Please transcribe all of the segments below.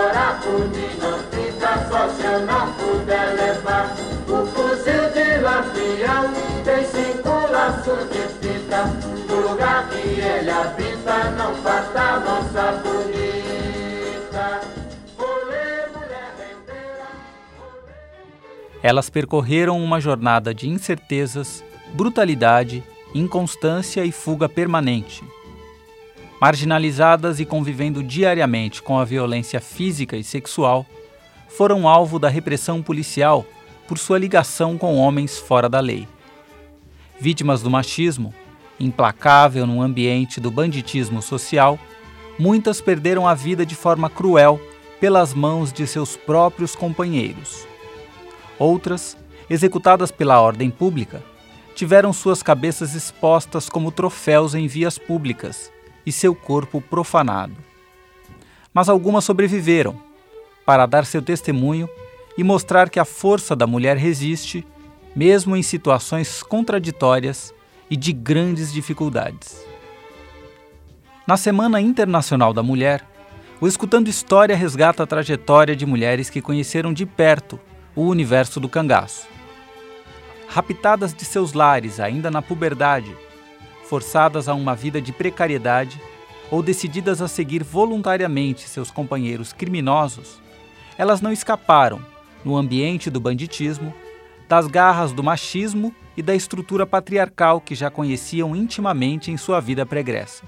Chorar por mim não fica só se eu não puder levar. O fuzil de lampião tem cinco laços de fita. No lugar que ele habita não falta moça bonita. Elas percorreram uma jornada de incertezas, brutalidade, inconstância e fuga permanente. Marginalizadas e convivendo diariamente com a violência física e sexual, foram alvo da repressão policial por sua ligação com homens fora da lei. Vítimas do machismo, implacável num ambiente do banditismo social, muitas perderam a vida de forma cruel pelas mãos de seus próprios companheiros. Outras, executadas pela ordem pública, tiveram suas cabeças expostas como troféus em vias públicas e seu corpo profanado. Mas algumas sobreviveram, para dar seu testemunho e mostrar que a força da mulher resiste, mesmo em situações contraditórias e de grandes dificuldades. Na Semana Internacional da Mulher, o Escutando História resgata a trajetória de mulheres que conheceram de perto o universo do cangaço. Raptadas de seus lares ainda na puberdade, forçadas a uma vida de precariedade ou decididas a seguir voluntariamente seus companheiros criminosos, elas não escaparam, no ambiente do banditismo, das garras do machismo e da estrutura patriarcal que já conheciam intimamente em sua vida pregressa.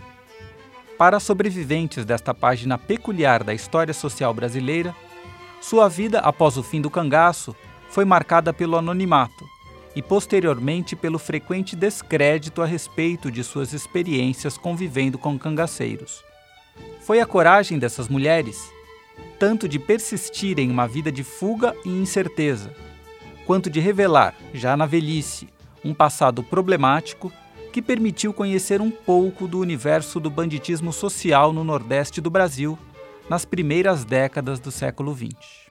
Para sobreviventes desta página peculiar da história social brasileira, sua vida após o fim do cangaço foi marcada pelo anonimato e posteriormente pelo frequente descrédito a respeito de suas experiências convivendo com cangaceiros. Foi a coragem dessas mulheres, tanto de persistir em uma vida de fuga e incerteza, quanto de revelar, já na velhice, um passado problemático que permitiu conhecer um pouco do universo do banditismo social no Nordeste do Brasil nas primeiras décadas do século XX.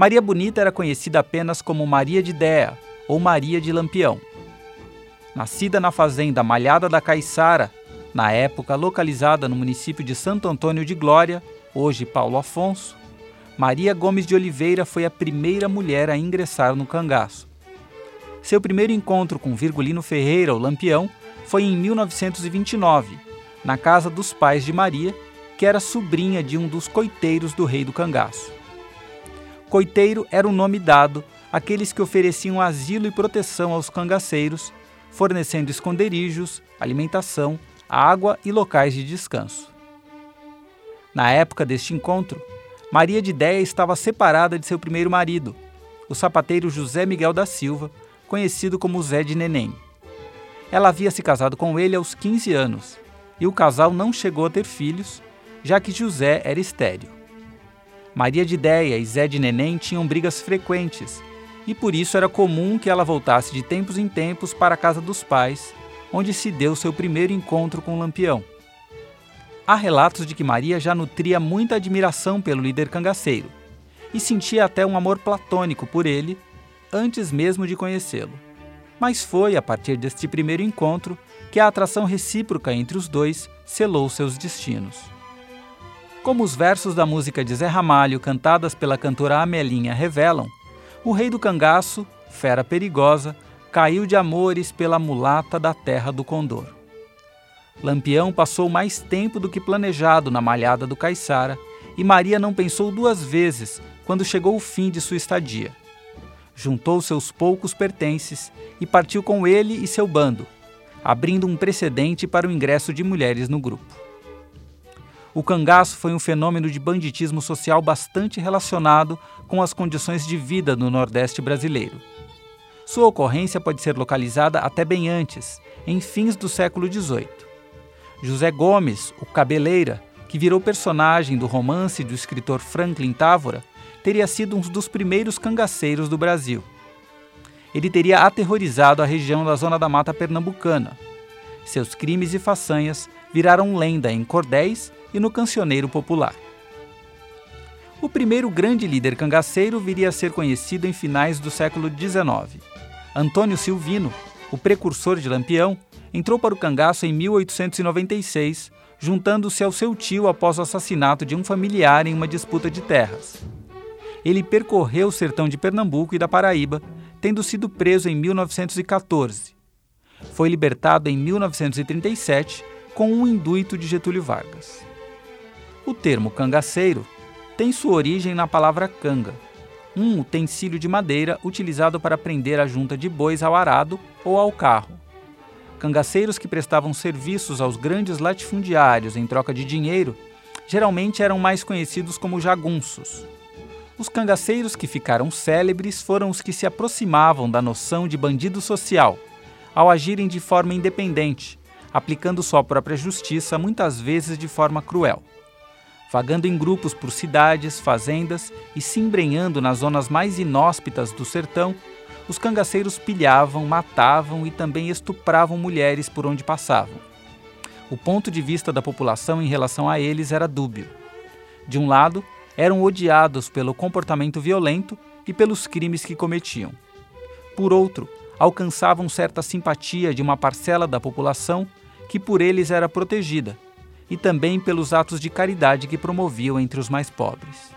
Maria Bonita era conhecida apenas como Maria de Déa ou Maria de Lampião. Nascida na fazenda Malhada da Caiçara, na época localizada no município de Santo Antônio de Glória, hoje Paulo Afonso, Maria Gomes de Oliveira foi a primeira mulher a ingressar no cangaço. Seu primeiro encontro com Virgulino Ferreira, o Lampião, foi em 1929, na casa dos pais de Maria, que era sobrinha de um dos coiteiros do rei do cangaço. Coiteiro era o nome dado àqueles que ofereciam asilo e proteção aos cangaceiros, fornecendo esconderijos, alimentação, água e locais de descanso. Na época deste encontro, Maria de Déia estava separada de seu primeiro marido, o sapateiro José Miguel da Silva, conhecido como Zé de Neném. Ela havia se casado com ele aos 15 anos, e o casal não chegou a ter filhos, já que José era estéril. Maria de Déia e Zé de Neném tinham brigas frequentes, e por isso era comum que ela voltasse de tempos em tempos para a casa dos pais, onde se deu seu primeiro encontro com Lampião. Há relatos de que Maria já nutria muita admiração pelo líder cangaceiro e sentia até um amor platônico por ele antes mesmo de conhecê-lo. Mas foi a partir deste primeiro encontro que a atração recíproca entre os dois selou seus destinos. Como os versos da música de Zé Ramalho, cantadas pela cantora Amelinha, revelam, o rei do cangaço, fera perigosa, caiu de amores pela mulata da terra do Condor. Lampião passou mais tempo do que planejado na malhada do Caiçara e Maria não pensou duas vezes quando chegou o fim de sua estadia. Juntou seus poucos pertences e partiu com ele e seu bando, abrindo um precedente para o ingresso de mulheres no grupo. O cangaço foi um fenômeno de banditismo social bastante relacionado com as condições de vida no Nordeste brasileiro. Sua ocorrência pode ser localizada até bem antes, em fins do século XVIII. José Gomes, o Cabeleira, que virou personagem do romance do escritor Franklin Távora, teria sido um dos primeiros cangaceiros do Brasil. Ele teria aterrorizado a região da Zona da Mata Pernambucana. Seus crimes e façanhas viraram lenda em cordéis e no cancioneiro popular. O primeiro grande líder cangaceiro viria a ser conhecido em finais do século XIX. Antônio Silvino, o precursor de Lampião, entrou para o cangaço em 1896, juntando-se ao seu tio após o assassinato de um familiar em uma disputa de terras. Ele percorreu o sertão de Pernambuco e da Paraíba, tendo sido preso em 1914. Foi libertado em 1937 com um induito de Getúlio Vargas. O termo cangaceiro tem sua origem na palavra canga, um utensílio de madeira utilizado para prender a junta de bois ao arado ou ao carro. Cangaceiros que prestavam serviços aos grandes latifundiários em troca de dinheiro geralmente eram mais conhecidos como jagunços. Os cangaceiros que ficaram célebres foram os que se aproximavam da noção de bandido social, ao agirem de forma independente, aplicando sua própria justiça muitas vezes de forma cruel vagando em grupos por cidades, fazendas e se embrenhando nas zonas mais inóspitas do sertão, os cangaceiros pilhavam, matavam e também estupravam mulheres por onde passavam. O ponto de vista da população em relação a eles era dúbio. De um lado, eram odiados pelo comportamento violento e pelos crimes que cometiam. Por outro, alcançavam certa simpatia de uma parcela da população que por eles era protegida e também pelos atos de caridade que promoviam entre os mais pobres.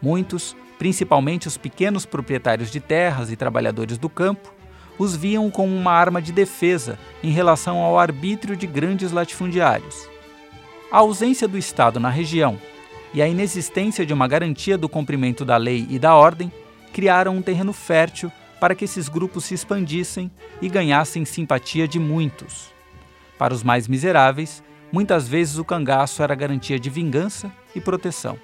Muitos, principalmente os pequenos proprietários de terras e trabalhadores do campo, os viam como uma arma de defesa em relação ao arbítrio de grandes latifundiários. A ausência do Estado na região e a inexistência de uma garantia do cumprimento da lei e da ordem criaram um terreno fértil para que esses grupos se expandissem e ganhassem simpatia de muitos. Para os mais miseráveis, Muitas vezes o cangaço era garantia de vingança e proteção.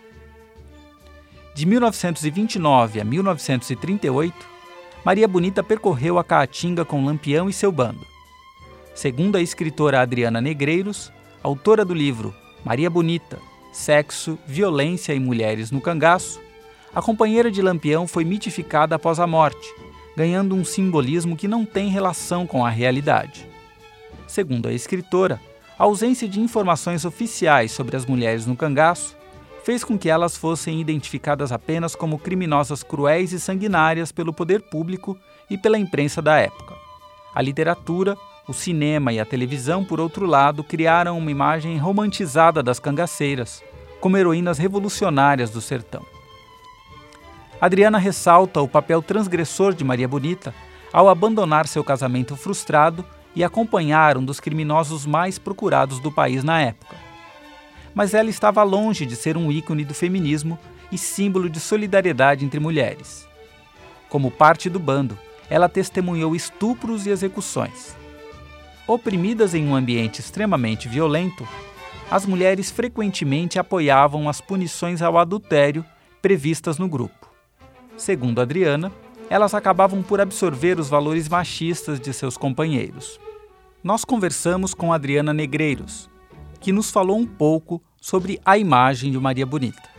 De 1929 a 1938, Maria Bonita percorreu a Caatinga com Lampião e seu bando. Segundo a escritora Adriana Negreiros, autora do livro Maria Bonita, Sexo, Violência e Mulheres no Cangaço, a companheira de Lampião foi mitificada após a morte, ganhando um simbolismo que não tem relação com a realidade. Segundo a escritora, a ausência de informações oficiais sobre as mulheres no cangaço fez com que elas fossem identificadas apenas como criminosas cruéis e sanguinárias pelo poder público e pela imprensa da época. A literatura, o cinema e a televisão, por outro lado, criaram uma imagem romantizada das cangaceiras, como heroínas revolucionárias do sertão. Adriana ressalta o papel transgressor de Maria Bonita ao abandonar seu casamento frustrado e acompanhar um dos criminosos mais procurados do país na época. Mas ela estava longe de ser um ícone do feminismo e símbolo de solidariedade entre mulheres. Como parte do bando, ela testemunhou estupros e execuções. Oprimidas em um ambiente extremamente violento, as mulheres frequentemente apoiavam as punições ao adultério previstas no grupo. Segundo Adriana, elas acabavam por absorver os valores machistas de seus companheiros. Nós conversamos com Adriana Negreiros, que nos falou um pouco sobre a imagem de Maria Bonita.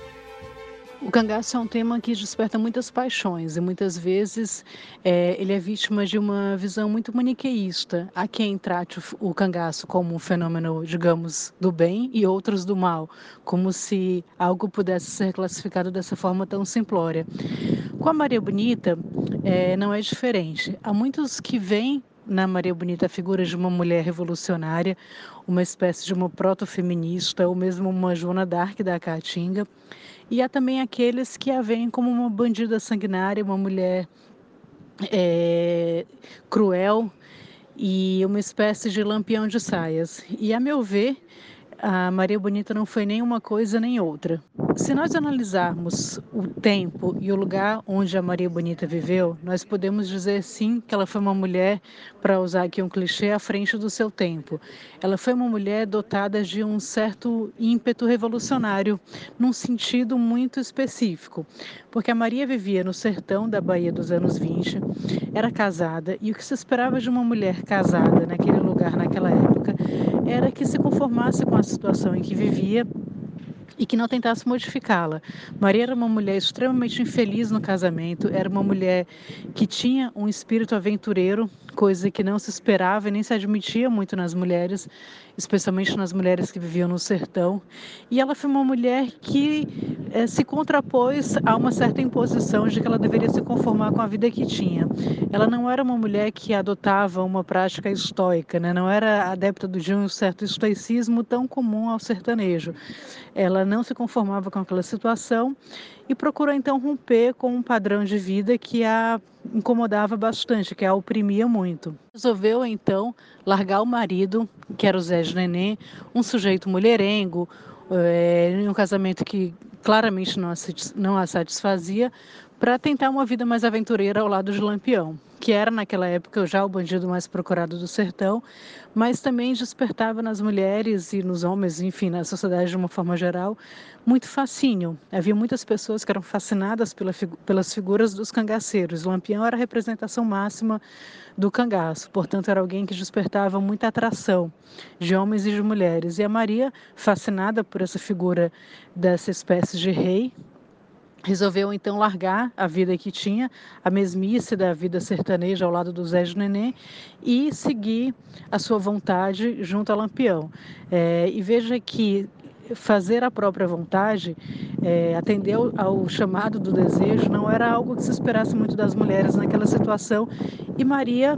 O cangaço é um tema que desperta muitas paixões e muitas vezes é, ele é vítima de uma visão muito maniqueísta. Há quem trate o, cangaço como um fenômeno, digamos, do bem e outros do mal, como se algo pudesse ser classificado dessa forma tão simplória. Com a Maria Bonita, é, não é diferente. Há muitos que veem na Maria Bonita a figura de uma mulher revolucionária, uma espécie de uma proto-feminista, ou mesmo uma Joana d'Arc da Caatinga. E há também aqueles que a veem como uma bandida sanguinária, uma mulher é, cruel e uma espécie de lampião de saias. E, a meu ver, a Maria Bonita não foi nem uma coisa nem outra. Se nós analisarmos o tempo e o lugar onde a Maria Bonita viveu, nós podemos dizer sim que ela foi uma mulher, para usar aqui um clichê, à frente do seu tempo. Ela foi uma mulher dotada de um certo ímpeto revolucionário, num sentido muito específico, porque a Maria vivia no sertão da Bahia dos anos 20, era casada, e o que se esperava de uma mulher casada naquele lugar, naquela época, era que se conformasse com a situação em que vivia e que não tentasse modificá-la. Maria era uma mulher extremamente infeliz no casamento, era uma mulher que tinha um espírito aventureiro, coisa que não se esperava e nem se admitia muito nas mulheres, especialmente nas mulheres que viviam no sertão. E ela foi uma mulher que eh, se contrapôs a uma certa imposição de que ela deveria se conformar com a vida que tinha. Ela não era uma mulher que adotava uma prática estoica, né? não era adepta de um certo estoicismo tão comum ao sertanejo. Ela não se conformava com aquela situação e procurou então romper com um padrão de vida que a incomodava bastante, que a oprimia muito. Resolveu então largar o marido, que era o Zé de Nenê, um sujeito mulherengo, é, em um casamento que claramente não não a satisfazia, para tentar uma vida mais aventureira ao lado de Lampião, que era naquela época já o bandido mais procurado do sertão, mas também despertava nas mulheres e nos homens, enfim, na sociedade de uma forma geral, muito fascínio. Havia muitas pessoas que eram fascinadas pela, pelas figuras dos cangaceiros. Lampião era a representação máxima do cangaço, portanto, era alguém que despertava muita atração de homens e de mulheres. E a Maria, fascinada por essa figura dessa espécie de rei, resolveu então largar a vida que tinha, a mesmice da vida sertaneja ao lado do Zé de Nenê e seguir a sua vontade junto a Lampião. É, e veja que fazer a própria vontade, é, atender ao, ao, chamado do desejo, não era algo que se esperasse muito das mulheres naquela situação. E Maria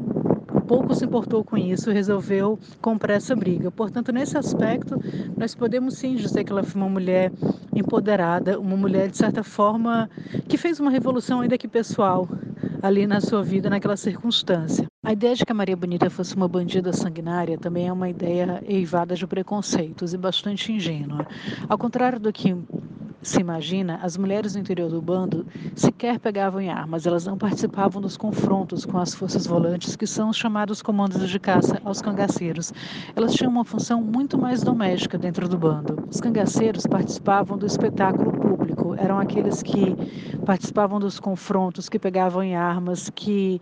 pouco se importou com isso, resolveu comprar essa briga. Portanto, nesse aspecto, nós podemos sim dizer que ela foi uma mulher empoderada, uma mulher, de certa forma, que fez uma revolução, ainda que pessoal, ali na sua vida, naquela circunstância. A ideia de que a Maria Bonita fosse uma bandida sanguinária também é uma ideia eivada de preconceitos e bastante ingênua. Ao contrário do que se imagina, as mulheres do interior do bando sequer pegavam em armas, elas não participavam dos confrontos com as forças volantes, que são os chamados comandos de caça aos cangaceiros. Elas tinham uma função muito mais doméstica dentro do bando. Os cangaceiros participavam do espetáculo público, eram aqueles que participavam dos confrontos, que pegavam em armas, que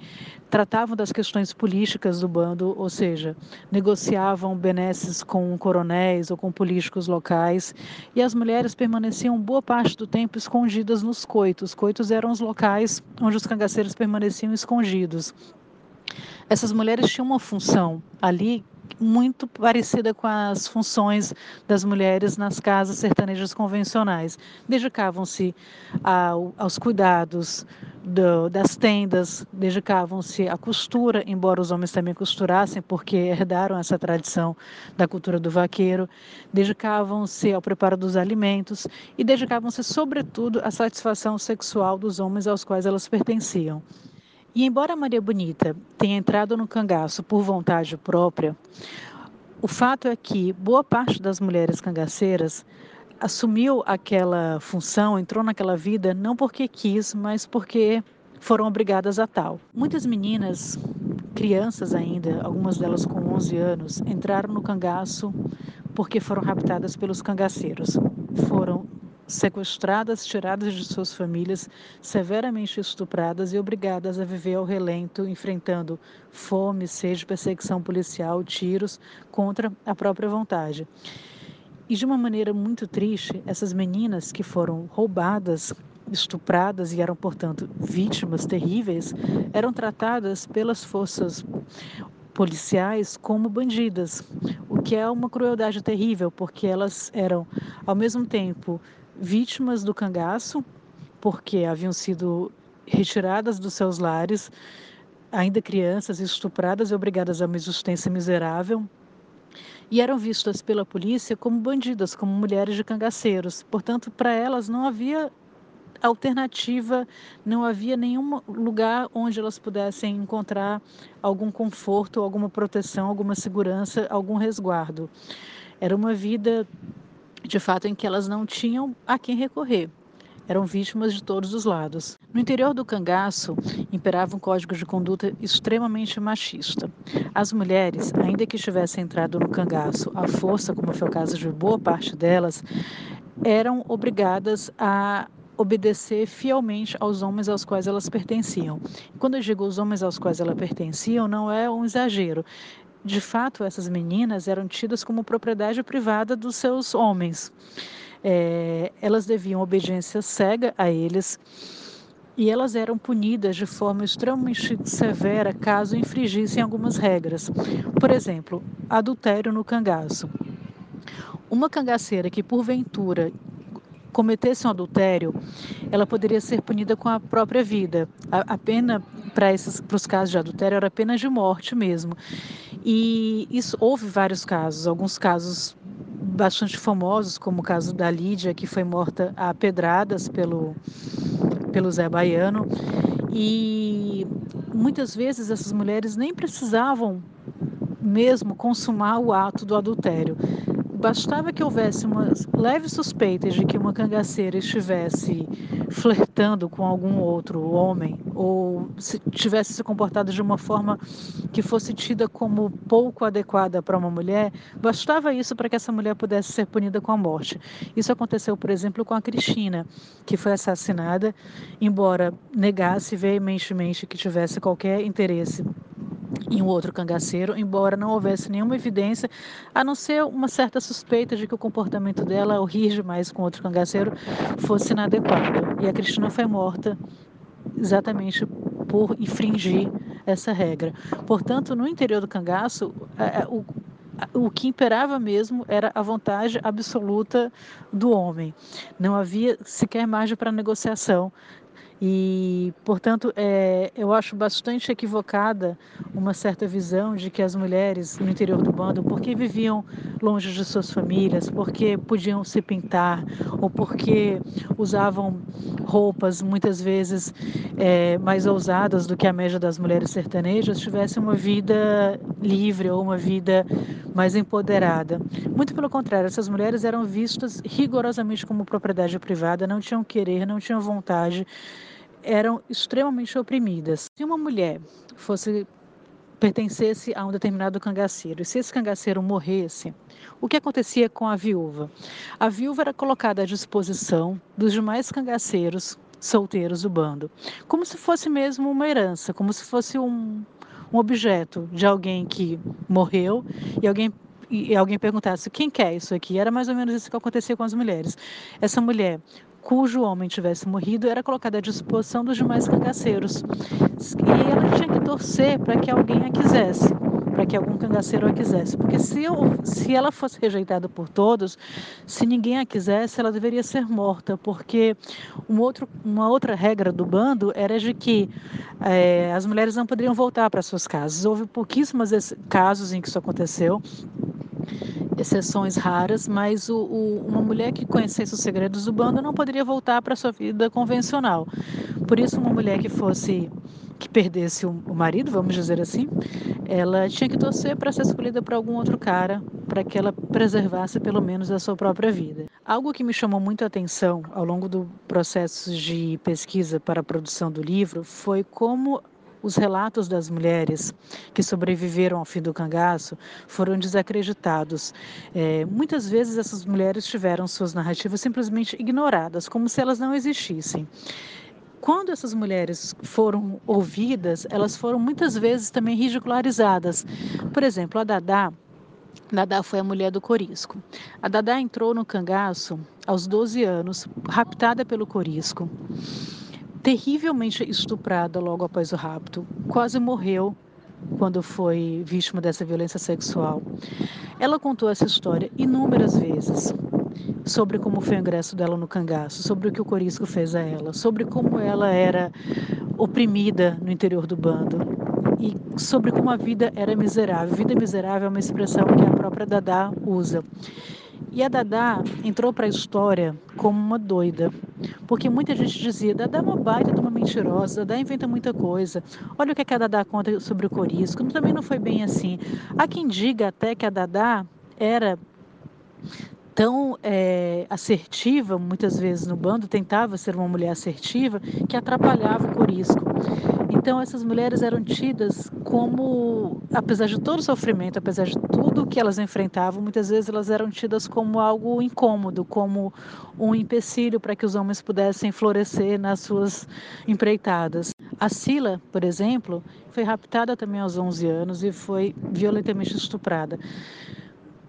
tratavam das questões políticas do bando, ou seja, negociavam benesses com coronéis ou com políticos locais, e as mulheres permaneciam boa parte do tempo escondidas nos coitos. Coitos eram os locais onde os cangaceiros permaneciam escondidos. Essas mulheres tinham uma função ali muito parecida com as funções das mulheres nas casas sertanejas convencionais. Dedicavam-se ao, aos cuidados do, das tendas, dedicavam-se à costura, embora os homens também costurassem, porque herdaram essa tradição da cultura do vaqueiro, dedicavam-se ao preparo dos alimentos e dedicavam-se, sobretudo, à satisfação sexual dos homens aos quais elas pertenciam. E embora Maria Bonita tenha entrado no cangaço por vontade própria, o fato é que boa parte das mulheres cangaceiras assumiu aquela função, entrou naquela vida não porque quis, mas porque foram obrigadas a tal. Muitas meninas, crianças ainda, algumas delas com 11 anos, entraram no cangaço porque foram raptadas pelos cangaceiros. Foram sequestradas, tiradas de suas famílias, severamente estupradas e obrigadas a viver ao relento, enfrentando fome, sede, perseguição policial, tiros contra a própria vontade. E de uma maneira muito triste, essas meninas que foram roubadas estupradas e eram, portanto, vítimas terríveis, eram tratadas pelas forças policiais como bandidas, o que é uma crueldade terrível, porque elas eram, ao mesmo tempo, vítimas do cangaço, porque haviam sido retiradas dos seus lares, ainda crianças, estupradas e obrigadas a uma existência miserável, e eram vistas pela polícia como bandidas, como mulheres de cangaceiros. Portanto, para elas não havia alternativa, não havia nenhum lugar onde elas pudessem encontrar algum conforto, alguma proteção, alguma segurança, algum resguardo. Era uma vida, de fato, em que elas não tinham a quem recorrer eram vítimas de todos os lados. No interior do cangaço imperava um código de conduta extremamente machista. As mulheres, ainda que tivessem entrado no cangaço à força, como foi o caso de boa parte delas, eram obrigadas a obedecer fielmente aos homens aos quais elas pertenciam. Quando eu digo os homens aos quais elas pertenciam, não é um exagero. De fato, essas meninas eram tidas como propriedade privada dos seus homens. É, elas deviam obediência cega a eles e elas eram punidas de forma extremamente severa caso infringissem algumas regras. Por exemplo, adultério no cangaço. Uma cangaceira que porventura cometesse um adultério, ela poderia ser punida com a própria vida. A, a pena para esses para os casos de adultério era pena de morte mesmo. E isso houve vários casos, alguns casos bastante famosos, como o caso da Lídia, que foi morta a pedradas pelo pelo Zé Baiano. E muitas vezes essas mulheres nem precisavam mesmo consumar o ato do adultério bastava que houvesse uma leve suspeita de que uma cangaceira estivesse flertando com algum outro homem ou se tivesse se comportado de uma forma que fosse tida como pouco adequada para uma mulher, bastava isso para que essa mulher pudesse ser punida com a morte. Isso aconteceu, por exemplo, com a Cristina, que foi assassinada, embora negasse veementemente que tivesse qualquer interesse em um outro cangaceiro, embora não houvesse nenhuma evidência, a não ser uma certa suspeita de que o comportamento dela, ao rir demais com outro cangaceiro, fosse inadequado. E a Cristina foi morta exatamente por infringir essa regra. Portanto, no interior do cangaço, o, o que imperava mesmo era a vontade absoluta do homem. Não havia sequer margem para negociação e, portanto, é, eu acho bastante equivocada uma certa visão de que as mulheres no interior do bando, porque viviam longe de suas famílias, porque podiam se pintar, ou porque usavam roupas muitas vezes é, mais ousadas do que a média das mulheres sertanejas, tivessem uma vida livre ou uma vida mais empoderada. Muito pelo contrário, essas mulheres eram vistas rigorosamente como propriedade privada, não tinham querer, não tinham vontade eram extremamente oprimidas. Se uma mulher fosse pertencesse a um determinado cangaceiro. E se esse cangaceiro morresse, o que acontecia com a viúva? A viúva era colocada à disposição dos demais cangaceiros solteiros do bando, como se fosse mesmo uma herança, como se fosse um, um objeto de alguém que morreu e alguém e alguém perguntasse quem quer isso aqui, era mais ou menos isso que acontecia com as mulheres. Essa mulher cujo homem tivesse morrido era colocada à disposição dos demais cangaceiros. E ela tinha que torcer para que alguém a quisesse, para que algum cangaceiro a quisesse. Porque se, eu, se ela fosse rejeitada por todos, se ninguém a quisesse, ela deveria ser morta, porque um outro, uma outra regra do bando era de que é, as mulheres não poderiam voltar para suas casas. Houve pouquíssimos casos em que isso aconteceu exceções raras, mas o, o, uma mulher que conhecesse os segredos do bando não poderia voltar para sua vida convencional. Por isso, uma mulher que fosse que perdesse o, o marido, vamos dizer assim, ela tinha que torcer para ser escolhida por algum outro cara, para que ela preservasse pelo menos a sua própria vida. Algo que me chamou muito a atenção ao longo do processo de pesquisa para a produção do livro foi como os relatos das mulheres que sobreviveram ao fim do cangaço foram desacreditados. É, muitas vezes essas mulheres tiveram suas narrativas simplesmente ignoradas, como se elas não existissem quando essas mulheres foram ouvidas, elas foram muitas vezes também ridicularizadas. Por exemplo, a Dadá, Dadá foi a mulher do Corisco. A Dadá entrou no cangaço aos 12 anos, raptada pelo Corisco, terrivelmente estuprada logo após o rapto, quase morreu quando foi vítima dessa violência sexual. Ela contou essa história inúmeras vezes sobre como foi o ingresso dela no cangaço, sobre o que o Corisco fez a ela, sobre como ela era oprimida no interior do bando e sobre como a vida era miserável. Vida miserável é uma expressão que a própria Dadá usa. E a Dadá entrou para a história como uma doida, porque muita gente dizia: Dadá é uma baita de uma mentirosa, Dadá inventa muita coisa. Olha o que a Dadá conta sobre o Corisco. Também não foi bem assim. Há quem diga até que a Dadá era tão é, assertiva, muitas vezes no bando, tentava ser uma mulher assertiva, que atrapalhava o corisco. Então, essas mulheres eram tidas como, apesar de todo o sofrimento, apesar de tudo que elas enfrentavam, muitas vezes elas eram tidas como algo incômodo, como um empecilho para que os homens pudessem florescer nas suas empreitadas. A Sila, por exemplo, foi raptada também aos 11 anos e foi violentamente estuprada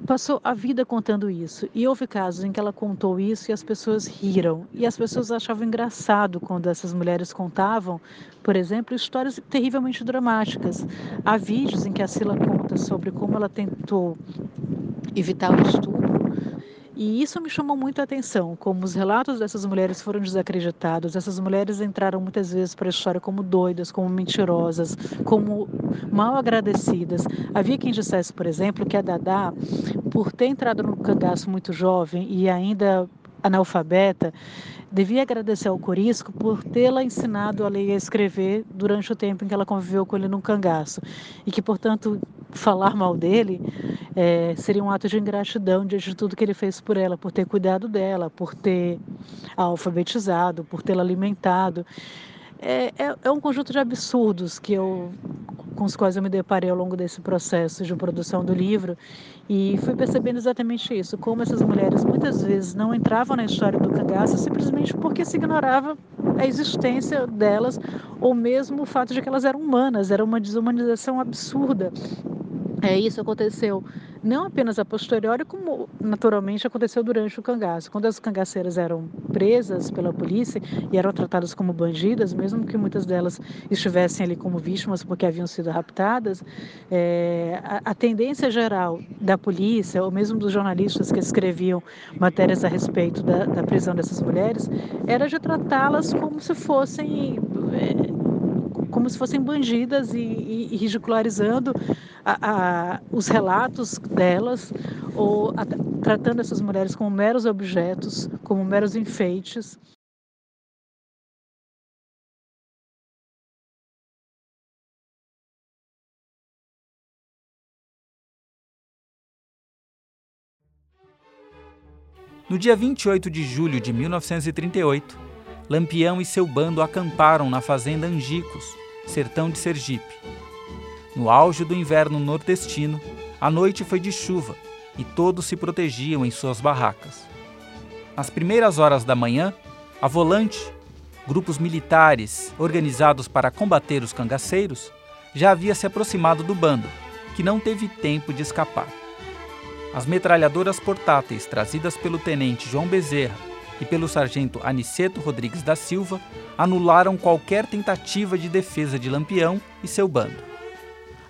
passou a vida contando isso. E houve casos em que ela contou isso e as pessoas riram. E as pessoas achavam engraçado quando essas mulheres contavam, por exemplo, histórias terrivelmente dramáticas. Há vídeos em que a Sila conta sobre como ela tentou evitar o estupro e isso me chamou muito a atenção, como os relatos dessas mulheres foram desacreditados. Essas mulheres entraram muitas vezes para a história como doidas, como mentirosas, como mal agradecidas. Havia quem dissesse, por exemplo, que a Dadá, por ter entrado no cangaço muito jovem e ainda analfabeta, devia agradecer ao Corisco por tê-la ensinado a ler e a escrever durante o tempo em que ela conviveu com ele num cangaço. E que, portanto, falar mal dele é, seria um ato de ingratidão diante de tudo que ele fez por ela, por ter cuidado dela, por ter alfabetizado, por tê-la alimentado. É, é, é, um conjunto de absurdos que eu, com os quais eu me deparei ao longo desse processo de produção do livro. E fui percebendo exatamente isso, como essas mulheres muitas vezes não entravam na história do cangaço simplesmente porque se ignorava a existência delas ou mesmo o fato de que elas eram humanas, era uma desumanização absurda é, isso aconteceu não apenas a posteriori, como naturalmente aconteceu durante o cangaço. Quando as cangaceiras eram presas pela polícia e eram tratadas como bandidas, mesmo que muitas delas estivessem ali como vítimas porque haviam sido raptadas, é, a, a tendência geral da polícia, ou mesmo dos jornalistas que escreviam matérias a respeito da, da prisão dessas mulheres, era de tratá-las como se fossem. Como se fossem bandidas e, e, e ridicularizando a, a, os relatos delas ou a, tratando essas mulheres como meros objetos, como meros enfeites. No dia 28 de julho de 1938, Lampião e seu bando acamparam na fazenda Angicos, sertão de Sergipe. No auge do inverno nordestino, a noite foi de chuva e todos se protegiam em suas barracas. Nas primeiras horas da manhã, a Volante, grupos militares organizados para combater os cangaceiros, já havia se aproximado do bando, que não teve tempo de escapar. As metralhadoras portáteis trazidas pelo tenente João Bezerra e pelo sargento Aniceto Rodrigues da Silva anularam qualquer tentativa de defesa de Lampião e seu bando.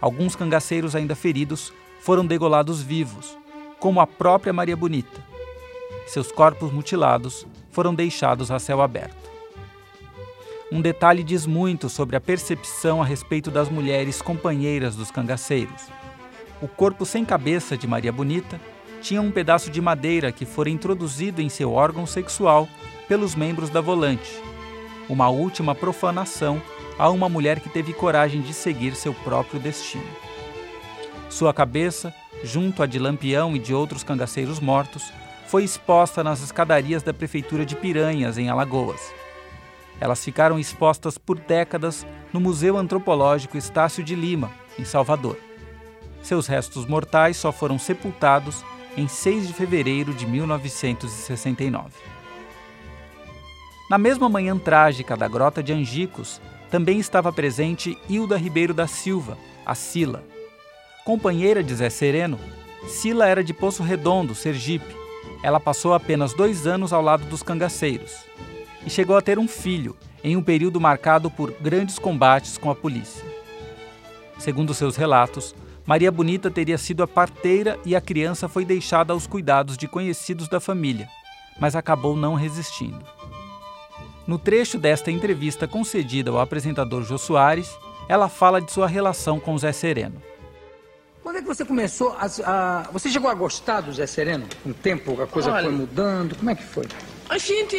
Alguns cangaceiros ainda feridos foram degolados vivos, como a própria Maria Bonita. Seus corpos mutilados foram deixados a céu aberto. Um detalhe diz muito sobre a percepção a respeito das mulheres companheiras dos cangaceiros. O corpo sem cabeça de Maria Bonita tinha um pedaço de madeira que fora introduzido em seu órgão sexual pelos membros da volante. Uma última profanação a uma mulher que teve coragem de seguir seu próprio destino. Sua cabeça, junto à de Lampião e de outros cangaceiros mortos, foi exposta nas escadarias da prefeitura de Piranhas, em Alagoas. Elas ficaram expostas por décadas no Museu Antropológico Estácio de Lima, em Salvador. Seus restos mortais só foram sepultados em 6 de fevereiro de 1969. Na mesma manhã trágica da Grota de Angicos, também estava presente Hilda Ribeiro da Silva, a Sila. Companheira de Zé Sereno, Sila era de Poço Redondo, Sergipe. Ela passou apenas dois anos ao lado dos cangaceiros e chegou a ter um filho em um período marcado por grandes combates com a polícia. Segundo seus relatos, Maria Bonita teria sido a parteira e a criança foi deixada aos cuidados de conhecidos da família, mas acabou não resistindo. No trecho desta entrevista concedida ao apresentador Jô Soares, ela fala de sua relação com Zé Sereno. Quando é que você começou a, a, Você chegou a gostar do Zé Sereno? Com o tempo a coisa Olha, foi mudando? Como é que foi? A gente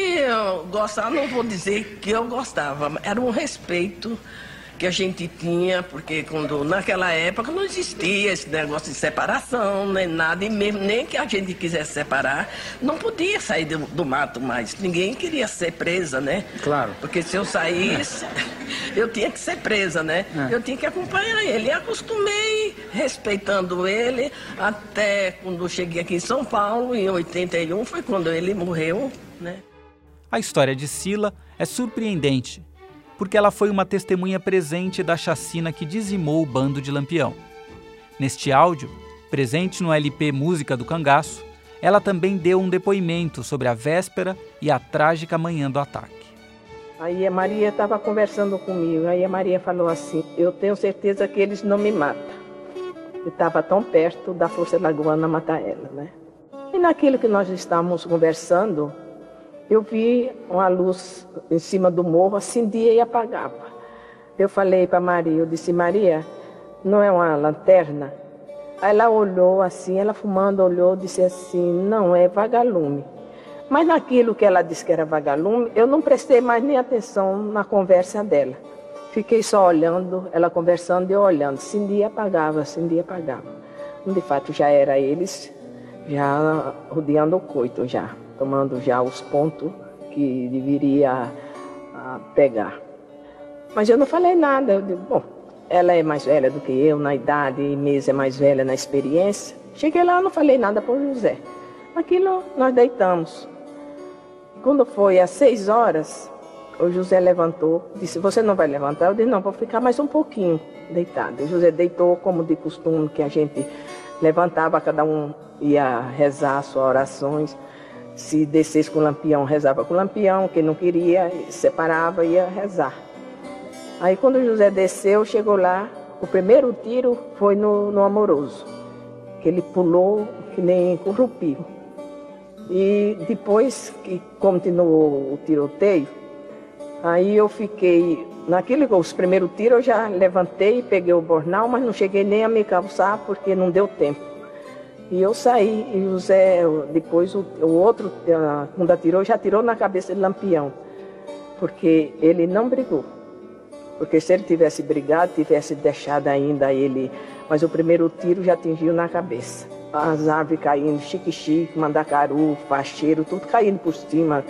gostava, não vou dizer que eu gostava, era um respeito que a gente tinha, porque quando naquela época não existia esse negócio de separação, nem nada, e mesmo nem que a gente quisesse separar, não podia sair do, do mato mais. Ninguém queria ser presa, né? Claro. Porque se eu saísse, eu tinha que ser presa, né? É. Eu tinha que acompanhar ele. E acostumei respeitando ele até quando cheguei aqui em São Paulo, em 81, foi quando ele morreu, né? A história de Sila é surpreendente porque ela foi uma testemunha presente da chacina que dizimou o bando de Lampião. Neste áudio, presente no LP Música do Cangaço, ela também deu um depoimento sobre a véspera e a trágica manhã do ataque. Aí a Maria estava conversando comigo, aí a Maria falou assim: Eu tenho certeza que eles não me matam. Eu estava tão perto da Força Lagoana matar ela, né? E naquilo que nós estávamos conversando, eu vi uma luz em cima do morro, acendia e apagava. Eu falei para Maria, eu disse, Maria, não é uma lanterna? Aí ela olhou assim, ela fumando, olhou, disse assim, não, é vagalume. Mas naquilo que ela disse que era vagalume, eu não prestei mais nem atenção na conversa dela. Fiquei só olhando, ela conversando e eu olhando. Acendia e apagava, acendia e apagava. De fato, já era eles, já rodeando o coito já tomando já os pontos que deveria ah, pegar. Mas eu não falei nada. Eu digo, bom, ela é mais velha do que eu na idade, e Mesa é mais velha na experiência. Cheguei lá, não falei nada para o José. Aquilo nós deitamos. Quando foi às seis horas, o José levantou, disse, você não vai levantar? Eu disse, não, vou ficar mais um pouquinho deitado. O José deitou como de costume, que a gente levantava, cada um ia rezar suas orações. Se descesse com o lampião, rezava com o lampião, quem não queria, separava e ia rezar. Aí quando José desceu, chegou lá, o primeiro tiro foi no, no amoroso, que ele pulou que nem corrupio. E depois que continuou o tiroteio, aí eu fiquei, naquele os primeiros tiros eu já levantei, peguei o bornal, mas não cheguei nem a me calçar porque não deu tempo. E eu saí, e o Zé, depois o, o outro, quando atirou, já atirou na cabeça de Lampião, porque ele não brigou. Porque se ele tivesse brigado, tivesse deixado ainda ele. Mas o primeiro tiro já atingiu na cabeça. As árvores caindo, chique-chique, mandacaru, facheiro, tudo caindo por cima,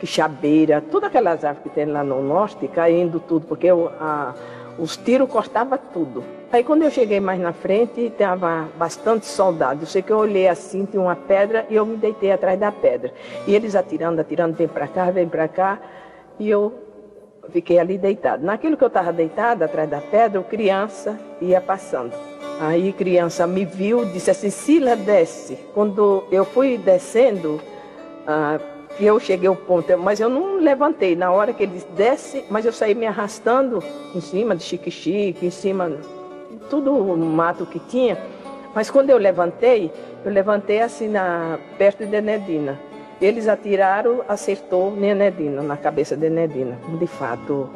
quixabeira, todas aquelas árvores que tem lá no norte, caindo tudo, porque a, os tiros cortavam tudo. Aí quando eu cheguei mais na frente, estava bastante soldado. Eu sei que eu olhei assim, tinha uma pedra e eu me deitei atrás da pedra. E eles atirando, atirando, vem para cá, vem para cá. E eu fiquei ali deitado. Naquilo que eu estava deitado, atrás da pedra, o criança ia passando. Aí criança me viu, disse assim, Sila, desce. Quando eu fui descendo, ah, eu cheguei ao ponto, mas eu não levantei. Na hora que ele desce, mas eu saí me arrastando em cima de chique-chique, em cima tudo o mato que tinha. Mas quando eu levantei, eu levantei assim na, perto de Nedina. Eles atiraram, acertou Nenedina, na cabeça de Nenedina. De fato,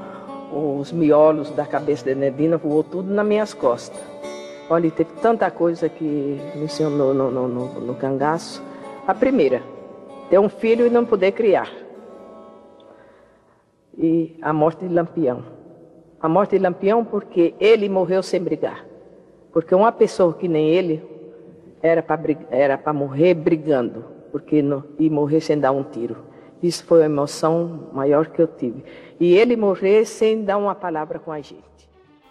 os miolos da cabeça de Nenedina voou tudo nas minhas costas. Olha, teve tanta coisa que me ensinou no, no, no, no cangaço. A primeira, ter um filho e não poder criar. E a morte de Lampião. A morte de Lampião porque ele morreu sem brigar. Porque uma pessoa que nem ele era para morrer brigando, porque e morrer sem dar um tiro. Isso foi a emoção maior que eu tive. E ele morrer sem dar uma palavra com a gente.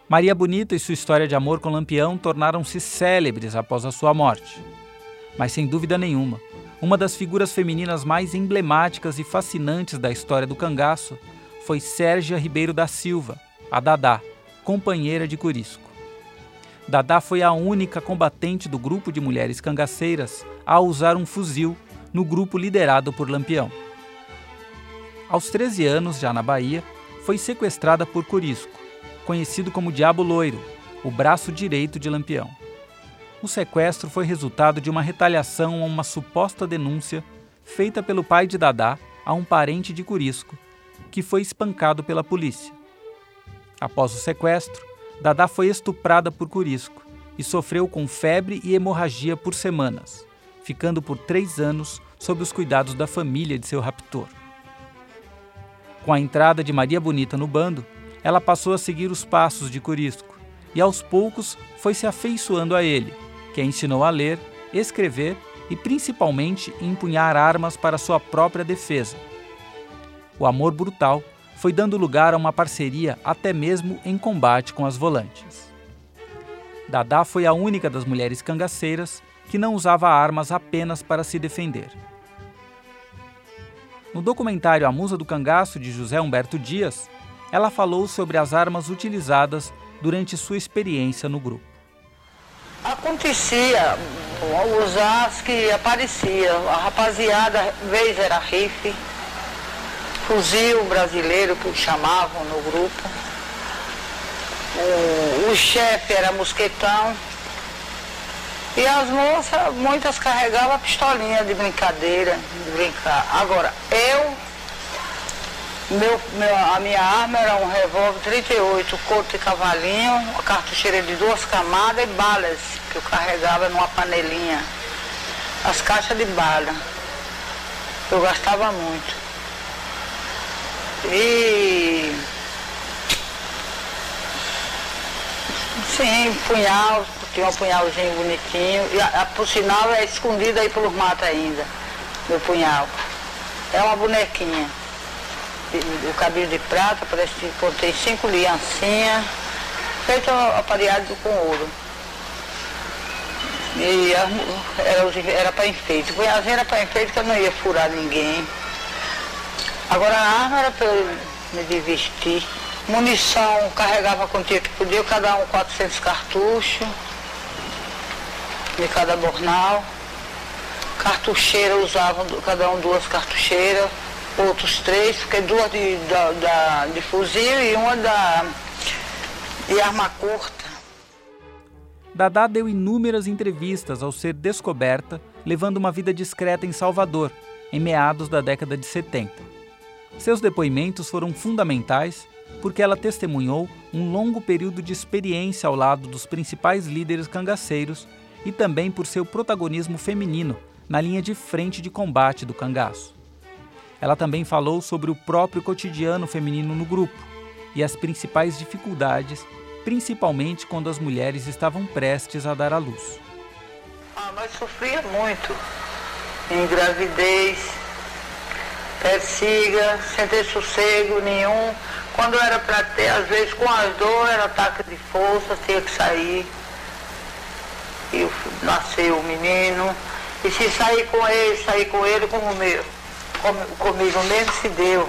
Maria Bonita e sua história de amor com Lampião tornaram-se célebres após a sua morte. Mas sem dúvida nenhuma, uma das figuras femininas mais emblemáticas e fascinantes da história do cangaço foi Sérgia Ribeiro da Silva, a Dadá, companheira de Curisco. Dadá foi a única combatente do grupo de mulheres cangaceiras a usar um fuzil no grupo liderado por Lampião. Aos 13 anos, já na Bahia, foi sequestrada por Corisco, conhecido como Diabo Loiro, o braço direito de Lampião. O sequestro foi resultado de uma retaliação a uma suposta denúncia feita pelo pai de Dadá a um parente de Curisco, que foi espancado pela polícia. Após o sequestro, Dadá foi estuprada por Curisco e sofreu com febre e hemorragia por semanas, ficando por três anos sob os cuidados da família de seu raptor. Com a entrada de Maria Bonita no bando, ela passou a seguir os passos de Curisco e aos poucos foi se afeiçoando a ele, que a ensinou a ler, escrever e principalmente empunhar armas para sua própria defesa. O amor brutal foi dando lugar a uma parceria até mesmo em combate com as volantes. Dadá foi a única das mulheres cangaceiras que não usava armas apenas para se defender. No documentário A Musa do Cangaço, de José Humberto Dias, ela falou sobre as armas utilizadas durante sua experiência no grupo. Acontecia usar as que aparecia. A rapaziada, vez era rife, fuzil brasileiro que chamavam no grupo. O, o chefe era mosquetão. E as moças, muitas carregavam pistolinha de brincadeira, de brincar. Agora, eu, meu, meu, a minha arma era um revólver 38, corto de cavalinho, uma cartucheira de duas camadas e balas, que eu carregava numa panelinha. As caixas de bala. Eu gastava muito. E. Sim, punhal, tinha um punhalzinho bonitinho. E, a, a, por sinal é escondido aí pelos matos ainda, meu punhal. É uma bonequinha. O cabelo de prata, parece que contém cinco liancinhas, feito apareado com ouro. E era, era para enfeite. O punhalzinho era para enfeite que eu não ia furar ninguém. Agora a arma era para me divertir. Munição carregava quantia que podia, cada um 400 cartuchos de cada bornal. Cartucheira usavam cada um duas cartucheiras, outros três, porque duas de, da, da, de fuzil e uma da, de arma curta. Dadá deu inúmeras entrevistas ao ser descoberta, levando uma vida discreta em Salvador, em meados da década de 70. Seus depoimentos foram fundamentais porque ela testemunhou um longo período de experiência ao lado dos principais líderes cangaceiros e também por seu protagonismo feminino na linha de frente de combate do cangaço. Ela também falou sobre o próprio cotidiano feminino no grupo e as principais dificuldades, principalmente quando as mulheres estavam prestes a dar à luz. Ah, nós sofria muito em gravidez, persiga, sem ter sossego nenhum. Quando era para ter, às vezes com as dores, era ataque de força, tinha que sair. E nasceu o menino. E se sair com ele, sair com ele como meu, comigo mesmo se deu.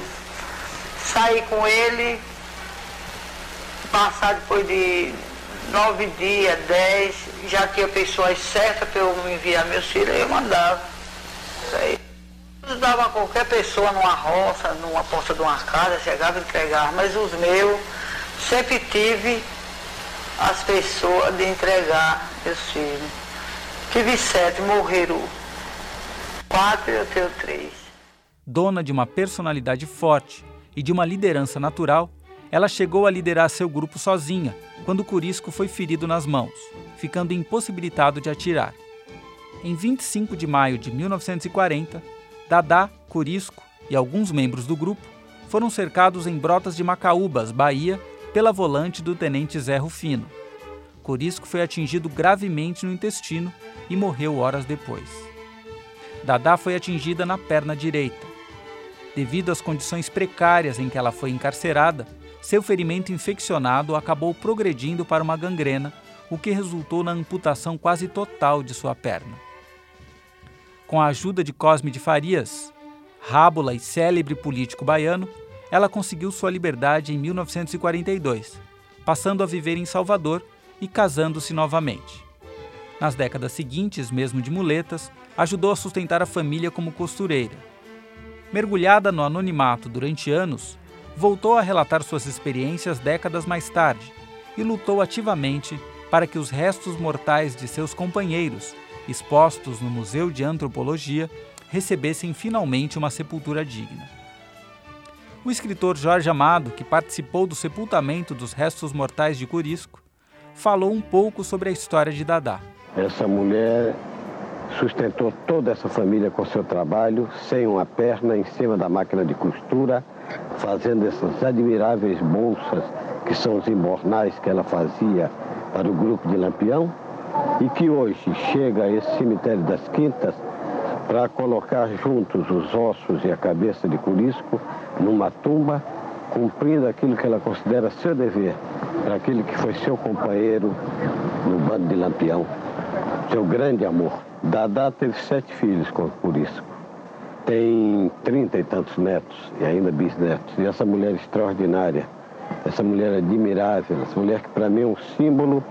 Sair com ele, passar depois de nove dias, dez, já tinha pessoas certas para eu enviar meus filhos, eu mandava. Isso aí dava qualquer pessoa numa roça, numa porta de uma casa, chegava e entregava, mas os meus sempre tive as pessoas de entregar meus filhos. Tive sete, morreram quatro e eu tenho três. Dona de uma personalidade forte e de uma liderança natural, ela chegou a liderar seu grupo sozinha quando o Curisco foi ferido nas mãos, ficando impossibilitado de atirar. Em 25 de maio de 1940, Dadá, Curisco e alguns membros do grupo foram cercados em Brotas de Macaúbas, Bahia, pela volante do tenente Zé Rufino. Curisco foi atingido gravemente no intestino e morreu horas depois. Dadá foi atingida na perna direita. Devido às condições precárias em que ela foi encarcerada, seu ferimento infeccionado acabou progredindo para uma gangrena, o que resultou na amputação quase total de sua perna. Com a ajuda de Cosme de Farias, rábula e célebre político baiano, ela conseguiu sua liberdade em 1942, passando a viver em Salvador e casando-se novamente. Nas décadas seguintes, mesmo de muletas, ajudou a sustentar a família como costureira. Mergulhada no anonimato durante anos, voltou a relatar suas experiências décadas mais tarde e lutou ativamente para que os restos mortais de seus companheiros, expostos no Museu de Antropologia, recebessem finalmente uma sepultura digna. O escritor Jorge Amado, que participou do sepultamento dos restos mortais de Curisco, falou um pouco sobre a história de Dadá. Essa mulher sustentou toda essa família com seu trabalho, sem uma perna, em cima da máquina de costura, fazendo essas admiráveis bolsas que são os embornais que ela fazia para o grupo de Lampião e que hoje chega a esse cemitério das Quintas para colocar juntos os ossos e a cabeça de Curisco numa tumba, cumprindo aquilo que ela considera seu dever para aquele que foi seu companheiro no bando de Lampião, seu grande amor. Dadá teve sete filhos com Curisco. Tem trinta e tantos netos e ainda bisnetos. E essa mulher extraordinária, essa mulher admirável, essa mulher que para mim é um símbolo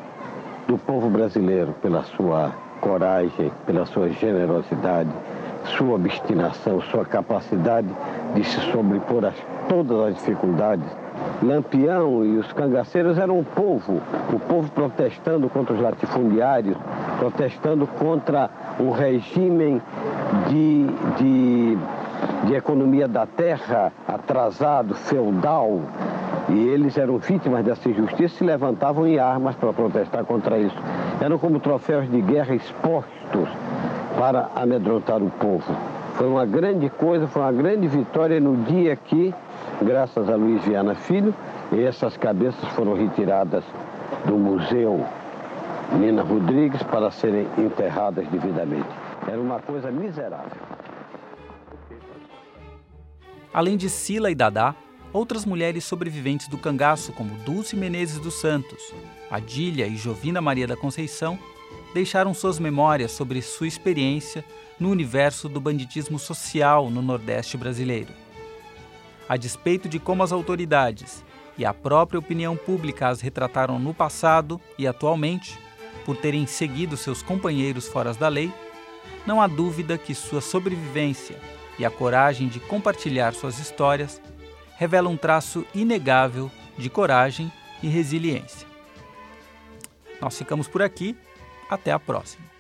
do povo brasileiro pela sua coragem, pela sua generosidade, sua obstinação, sua capacidade de se sobrepor a todas as dificuldades. Lampião e os cangaceiros eram o povo, o povo protestando contra os latifundiários, protestando contra um regime de, de, de economia da terra atrasado, feudal, e eles eram vítimas dessa injustiça se levantavam em armas para protestar contra isso. Eram como troféus de guerra expostos para amedrontar o povo. Foi uma grande coisa, foi uma grande vitória no dia que, graças a Luiz Viana Filho, essas cabeças foram retiradas do Museu Nina Rodrigues para serem enterradas devidamente. Era uma coisa miserável. Além de Sila e Dadá, outras mulheres sobreviventes do cangaço, como Dulce Menezes dos Santos, Adília e Jovina Maria da Conceição, deixaram suas memórias sobre sua experiência no universo do banditismo social no Nordeste brasileiro. A despeito de como as autoridades e a própria opinião pública as retrataram no passado e atualmente, por terem seguido seus companheiros fora da lei, não há dúvida que sua sobrevivência e a coragem de compartilhar suas histórias revela um traço inegável de coragem e resiliência. Nós ficamos por aqui, até a próxima.